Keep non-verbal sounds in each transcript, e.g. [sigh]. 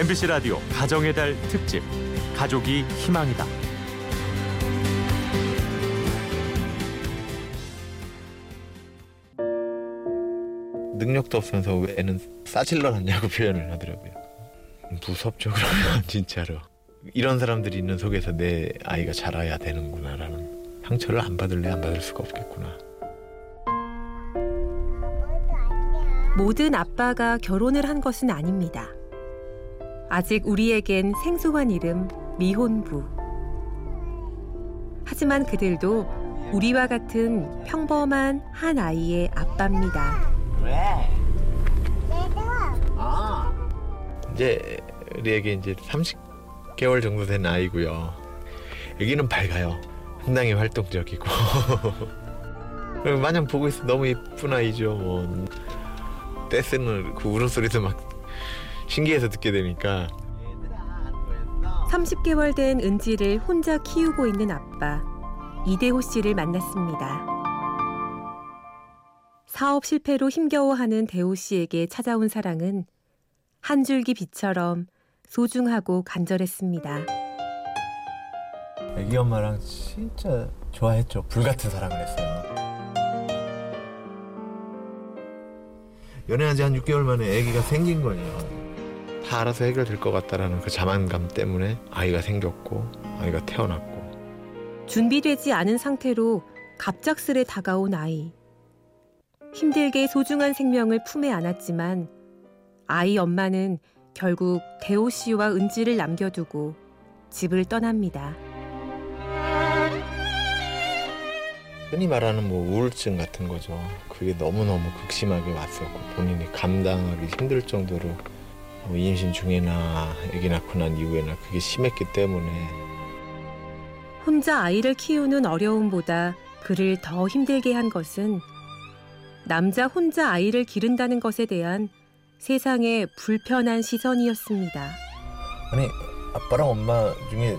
MBC 라디오 가정의 달 특집 가족이 희망이다. 능력도 없으면서 왜 애는 싸질러 놨냐고 표현을 하더라고요. 무섭죠 그러면 [laughs] 진짜로 이런 사람들이 있는 속에서 내 아이가 자라야 되는구나라는 상처를 안 받을래 안 받을 수가 없겠구나. 모든 아빠가 결혼을 한 것은 아닙니다. 아직 우리에겐 생소한 이름 미혼부. 하지만 그들도 우리와 같은 평범한 한 아이의 아빠입니다. 왜? 아. 이제 우리에게 이제 30개월 정도 된 아이고요. 여기는 밝아요. 상당히 활동적이고. [laughs] 마냥 보고 있어 너무 예쁜 아이죠. 뭐 떼쓰는 그 울음소리도 막 신기해서 듣게 되니까 30개월 된 은지를 혼자 키우고 있는 아빠 이대호 씨를 만났습니다. 사업 실패로 힘겨워하는 대호 씨에게 찾아온 사랑은 한 줄기 빛처럼 소중하고 간절했습니다. 애기 엄마랑 진짜 좋아했죠. 불같은 사랑을 했어요. 연애한 지 한 6개월 만에 아기가 생긴 거예요. 다 알아서 해결될 것 같다라는 그 자만감 때문에 아이가 생겼고 아이가 태어났고 준비되지 않은 상태로 갑작스레 다가온 아이. 힘들게 소중한 생명을 품에 안았지만 아이 엄마는 결국 대호 씨와 은지를 남겨두고 집을 떠납니다. 흔히 말하는 뭐 우울증 같은 거죠. 그게 너무너무 극심하게 왔었고 본인이 감당하기 힘들 정도로 뭐 임신 중에나 아기 낳고 난 이후에나 그게 심했기 때문에 혼자 아이를 키우는 어려움보다 그를 더 힘들게 한 것은 남자 혼자 아이를 기른다는 것에 대한 세상의 불편한 시선이었습니다. 아니 아빠랑 엄마 중에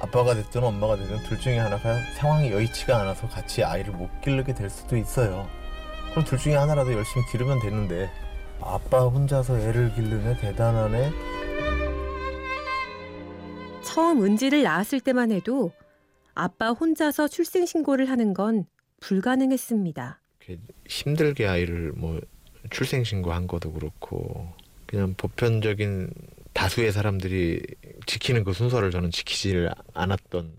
아빠가 됐든 엄마가 됐든 둘 중에 하나가 상황이 여의치가 않아서 같이 아이를 못 기르게 될 수도 있어요. 그럼 둘 중에 하나라도 열심히 기르면 되는데 아빠 혼자서 애를 기르네 대단하네. 처음 은지를 낳았을 때만 해도 아빠 혼자서 출생 신고를 하는 건 불가능했습니다. 힘들게 아이를 뭐 출생 신고한 것도 그렇고 그냥 보편적인 다수의 사람들이 지키는 그 순서를 저는 지키지를 않았던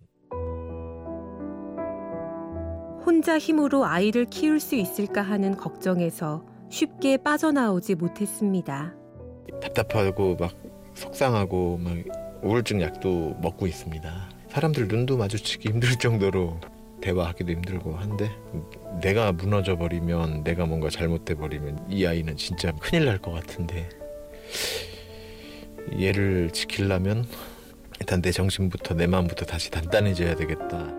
혼자 힘으로 아이를 키울 수 있을까 하는 걱정에서 쉽게 빠져나오지 못했습니다. 답답하고 막 속상하고 막 우울증 약도 먹고 있습니다. 사람들 눈도 마주치기 힘들 정도로 대화하기도 힘들고 한데 내가 무너져 버리면 내가 뭔가 잘못돼 버리면 이 아이는 진짜 큰일 날 것 같은데 얘를 지키려면 일단 내 정신부터 내 마음부터 다시 단단해져야 되겠다.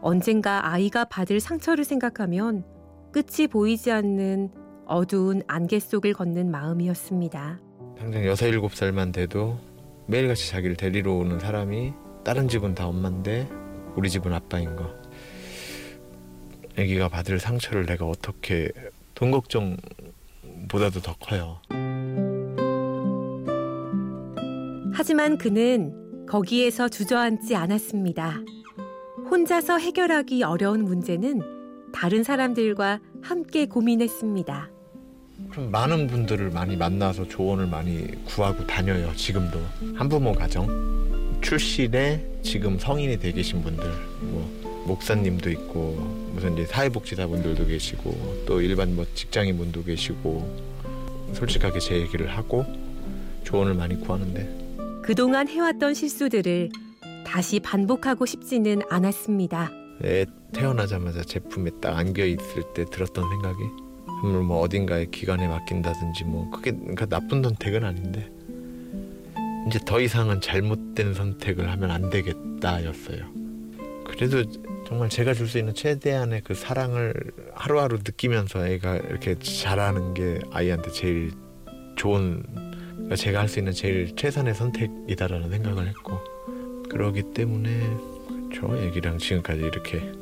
언젠가 아이가 받을 상처를 생각하면 끝이 보이지 않는 어두운 안개 속을 걷는 마음이었습니다. 당장 여섯 일곱 살만 돼도 매일같이 자기를 데리러 오는 사람이 다른 집은 다 엄마인데 우리 집은 아빠인 거. 아기가 받을 상처를 내가 어떻게 돈 걱정보다도 더 커요. 하지만 그는 거기에서 주저앉지 않았습니다. 혼자서 해결하기 어려운 문제는 다른 사람들과 함께 고민했습니다. 좀 많은 분들을 많이 만나서 조언을 많이 구하고 다녀요. 지금도 한부모 가정 출신에 지금 성인이 되 계신 분들, 뭐 목사님도 있고 무슨 이제 사회복지사 분들도 계시고 또 일반 뭐 직장인 분도 계시고 솔직하게 제 얘기를 하고 조언을 많이 구하는데 그동안 해왔던 실수들을 다시 반복하고 싶지는 않았습니다. 애 태어나자마자 제품에 딱 안겨 있을 때 들었던 생각이 물론 뭐 어딘가에 기관에 맡긴다든지 뭐 그게 그러니까 나쁜 선택은 아닌데 이제 더 이상은 잘못된 선택을 하면 안 되겠다였어요. 그래도 정말 제가 줄 수 있는 최대한의 그 사랑을 하루하루 느끼면서 애가 이렇게 자라는 게 아이한테 제일 좋은 그러니까 제가 할 수 있는 제일 최선의 선택이다라는 생각을 했고 그러기 때문에 저 애기랑 지금까지 이렇게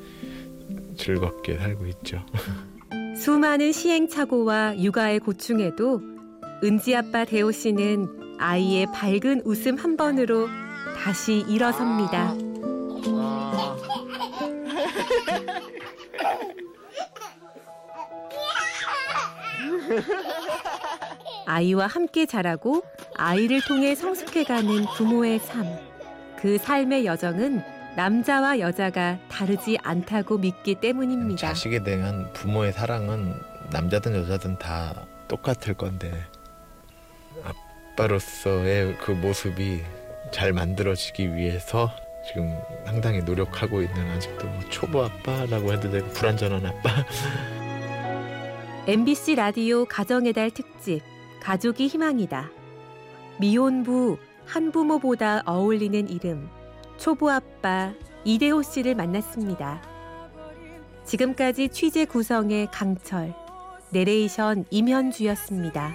즐겁게 살고 있죠. [laughs] 수많은 시행착오와 육아의 고충에도 은지 아빠 대호 씨는 아이의 밝은 웃음 한 번으로 다시 일어섭니다. 아이와 함께 자라고 아이를 통해 성숙해가는 부모의 삶. 그 삶의 여정은 남자와 여자가 다르지 않다고 믿기 때문입니다. 자식에 대한 부모의 사랑은 남자든 여자든 다 똑같을 건데 아빠로서의 그 모습이 잘 만들어지기 위해서 지금 상당히 노력하고 있는 아직도 뭐 초보 아빠라고 해도 되고 불완전한 아빠 MBC 라디오 가정의 달 특집 가족이 희망이다. 미혼부 한부모보다 어울리는 이름 초보 아빠 이대호 씨를 만났습니다. 지금까지 취재 구성의 강철, 내레이션 임현주였습니다.